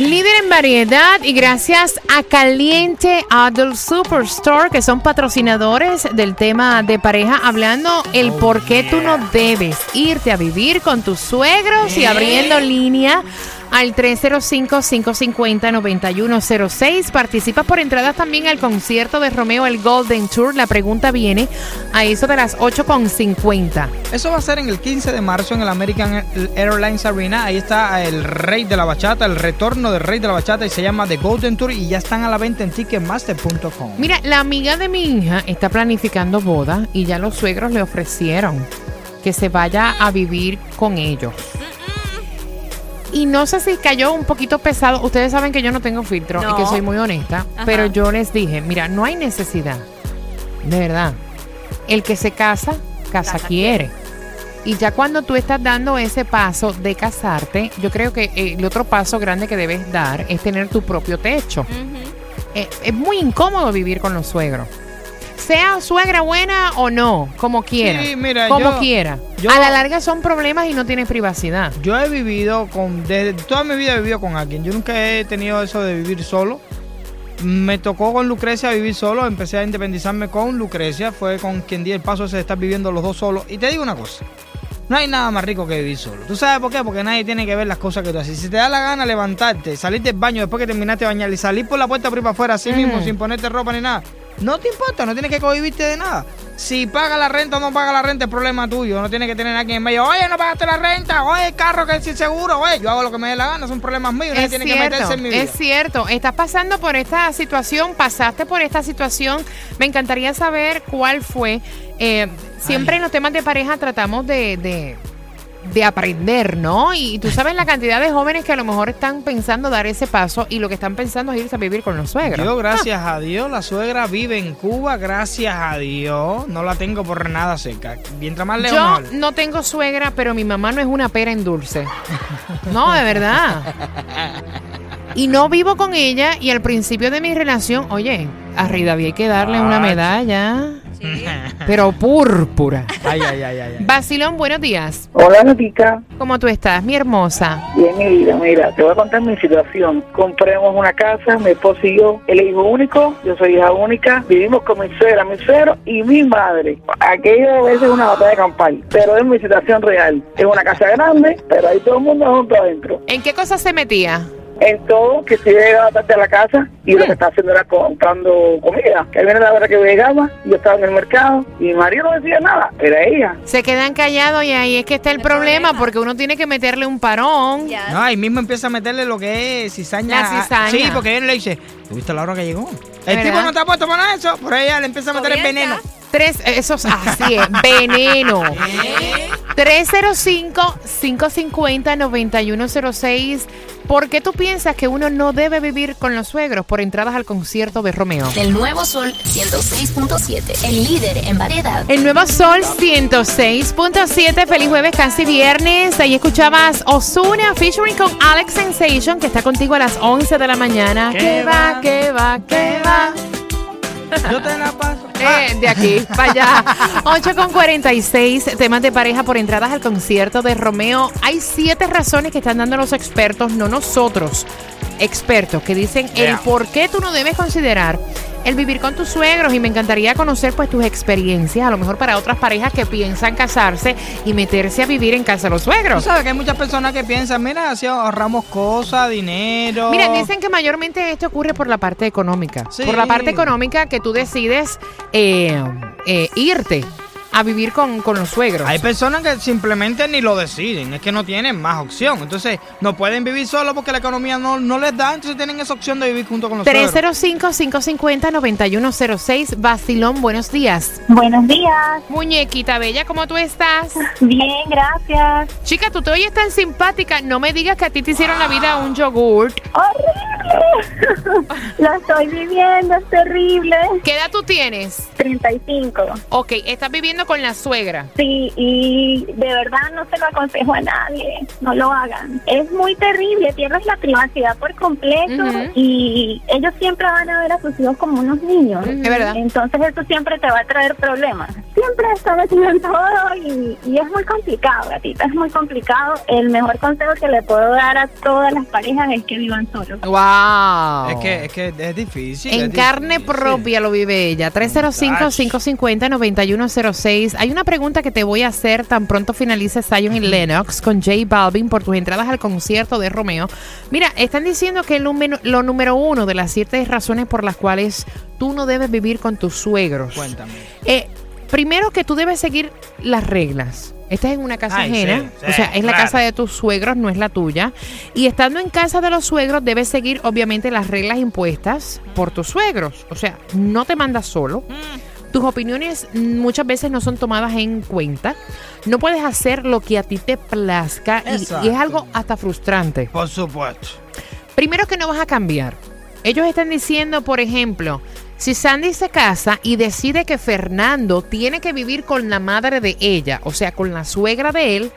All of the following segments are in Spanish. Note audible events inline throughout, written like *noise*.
Líder en variedad y gracias a Caliente Adult Superstore, que son patrocinadores del tema de pareja, hablando el por qué tú no debes irte a vivir con tus suegros y abriendo línea al 305-550-9106. Participas por entradas también al concierto de Romeo el Golden Tour. La pregunta viene a eso de las 8.50. Eso va a ser en el 15 de marzo en el American Airlines Arena. Ahí está el rey de la bachata, el retorno del rey de la bachata y se llama The Golden Tour y ya están a la venta en ticketmaster.com. Mira, la amiga de mi hija está planificando boda y ya los suegros le ofrecieron que se vaya a vivir con ellos. Y no sé si cayó un poquito pesado. Ustedes saben que yo no tengo filtro y que soy muy honesta, Ajá. pero yo les dije, mira, no hay necesidad. De verdad. El que se casa, casa, Casa quiere. Y ya cuando tú estás dando ese paso de casarte, yo creo que eh, el otro paso grande que debes dar es tener tu propio techo. Eh, es muy incómodo vivir con los suegros. Sea suegra buena o no, como quiera. Sí, mira, como yo- quiera. yo- a la larga son problemas y no tienes privacidad. Yo he vivido con, desde toda mi vida he vivido con alguien. Yo nunca he tenido eso de vivir solo. Me tocó con Lucrecia vivir solo, empecé a independizarme con Lucrecia, fue con quien di el paso ese de estar viviendo los dos solos. Y te digo una cosa, no hay nada más rico que vivir solo. ¿Tú sabes por qué? Porque nadie tiene que ver las cosas que tú haces. Si te da la gana levantarte, salir del baño después que terminaste de bañar y salir por la puerta por para afuera así mismo sin ponerte ropa ni nada, no te importa, no tienes que cohibirte de nada. Si paga la renta o no paga la renta, es problema tuyo. No tienes que tener a alguien en medio. Oye, no pagaste la renta. Oye, el carro que es sin seguro. Oye, yo hago lo que me dé la gana. Son problemas míos. Es tiene que meterse en mi vida. es cierto. Estás pasando por esta situación, pasaste por esta situación. Me encantaría saber cuál fue. Eh, siempre Ay. en los temas de pareja tratamos de, de, de aprender, ¿no? Y tú sabes la cantidad de jóvenes que a lo mejor están pensando dar ese paso y lo que están pensando es irse a vivir con los suegros. Yo, gracias a Dios, la suegra vive en Cuba. Gracias a Dios. No la tengo por nada cerca. Mientras más lejos, Yo no tengo suegra, pero mi mamá no es una pera en dulce. No, de verdad. Y no vivo con ella y al principio de mi relación, oye, a Rida había que darle una Ah, *laughs* pero púrpura. Ay, ay, ay, ay. ay. Basilón, buenos días. Hola, Natica. ¿Cómo tú estás, mi hermosa? Bien, mi vida, mira, te voy a contar mi situación. Compramos una casa, mi esposo y yo, él es hijo único, yo soy hija única, vivimos con mi suegra, mi suegro y mi madre. Aquello a veces es una batalla de campal, pero es mi situación real. Es una casa grande, pero hay todo el mundo junto adentro. ¿En qué cosas se metía? En todo, que se llegaba tarde a la casa y lo que estaba haciendo era comprando comida. Que viene la hora que llegaba, yo estaba en el mercado y mi marido no decía nada, era ella. Se quedan callados y ahí es que está el, El problema, problema. porque uno tiene que meterle un parón. No, ahí mismo empieza a meterle lo que es cizaña. La cizaña. Sí, porque él le dice, ¿tuviste la hora que llegó? El ¿Verdad? tipo no está puesto para eso. Por ella le empieza a meter el veneno. Tres, esos así es, veneno. 305-550-9106. ¿Por qué tú piensas que uno no debe vivir con los suegros por entradas al concierto de Romeo? Del Nuevo Sol 106.7, el líder en variedad. El Nuevo Sol 106.7, feliz jueves, casi viernes. Ahí escuchabas Osuna featuring con Alex Sensation, que está contigo a las 11 de la mañana. ¿Qué ¿Qué va, va? qué va, qué va? Yo te la paso. Eh, de aquí para allá. 8 con 46 temas de pareja por entradas al concierto de Romeo. Hay siete razones que están dando los expertos, no nosotros. Expertos que dicen el por qué tú no debes considerar el vivir con tus suegros y me encantaría conocer pues tus experiencias, a lo mejor para otras parejas que piensan casarse y meterse a vivir en casa de los Tú suegros. sabes que hay muchas personas que piensan, mira, así ahorramos cosas, dinero. Mira, dicen que mayormente esto ocurre por la parte económica. Sí. Por la parte económica que tú decides eh, eh, irte a vivir con, con los suegros. Hay personas que simplemente ni lo deciden, es que no tienen más opción. Entonces, no pueden vivir solo porque la economía no, no les da, entonces tienen esa opción de vivir junto con los suegros. 305-550-9106. Basilón, buenos días. Buenos días. Muñequita bella, ¿cómo tú estás? Bien, gracias. Chica, tú te oyes tan simpática. No me digas que a ti te hicieron la vida un yogurt. ¡Horrible! *laughs* Lo estoy viviendo, es terrible. ¿Qué edad tú tienes? 35. Ok, estás viviendo con la suegra. Sí, y de verdad no se lo aconsejo a nadie. No lo hagan. Es muy terrible, pierdes la privacidad por completo y ellos siempre van a ver a sus hijos como unos niños. Es verdad. Entonces eso siempre te va a traer problemas. Siempre está metido en todo y, y es muy complicado, gatita, es muy complicado. El mejor consejo que le puedo dar a todas las parejas es que vivan solos. ¡Wow! Es que, es que es difícil. En es carne difícil. propia lo vive ella. 305-550-9106. Hay una pregunta que te voy a hacer tan pronto finalice Zion y Lennox con J Balvin por tus entradas al concierto de Romeo. Mira, están diciendo que el número- lo número uno de las siete razones por las cuales tú no debes vivir con tus suegros. Cuéntame. Eh, primero que tú debes seguir las reglas. Estás en una casa Ay, ajena, sí, sí, o sea, es la claro. casa de tus suegros, no es la tuya. Y estando en casa de los suegros, debes seguir obviamente las reglas impuestas por tus suegros. O sea, no te mandas solo. Tus opiniones muchas veces no son tomadas en cuenta. No puedes hacer lo que a ti te plazca y- y, es algo hasta frustrante. Por supuesto. Primero que no vas a cambiar. Ellos están diciendo, por ejemplo, si Sandy se casa y decide que Fernando tiene que vivir con la madre de ella, o sea, con la suegra de él,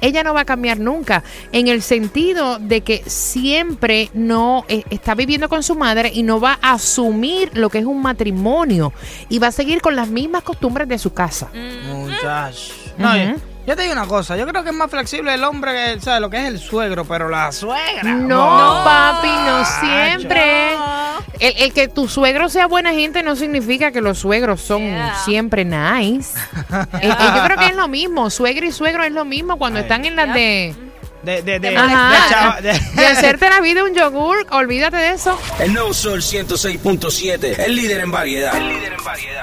ella no va a cambiar nunca, en el sentido de que siempre no eh, está viviendo con su madre y no va a asumir lo que es un matrimonio y va a seguir con las mismas costumbres de su casa. Muchacho. No, yo, yo te digo una cosa, yo creo que es más flexible el hombre que, ¿sabes? Lo que es el suegro, pero la suegra. No, papi, no siempre. no. El, el que tu suegro sea buena gente no significa que los suegros son Yeah. siempre nice. *laughs* Eh, eh, yo creo que es lo mismo. Suegra y suegro es lo mismo cuando Ay. están en las de, De, de, de, Ajá. de chava- de- de hacerte la vida un yogur. Olvídate de eso. El nuevo Sol 106.7, el líder en variedad. El líder en variedad.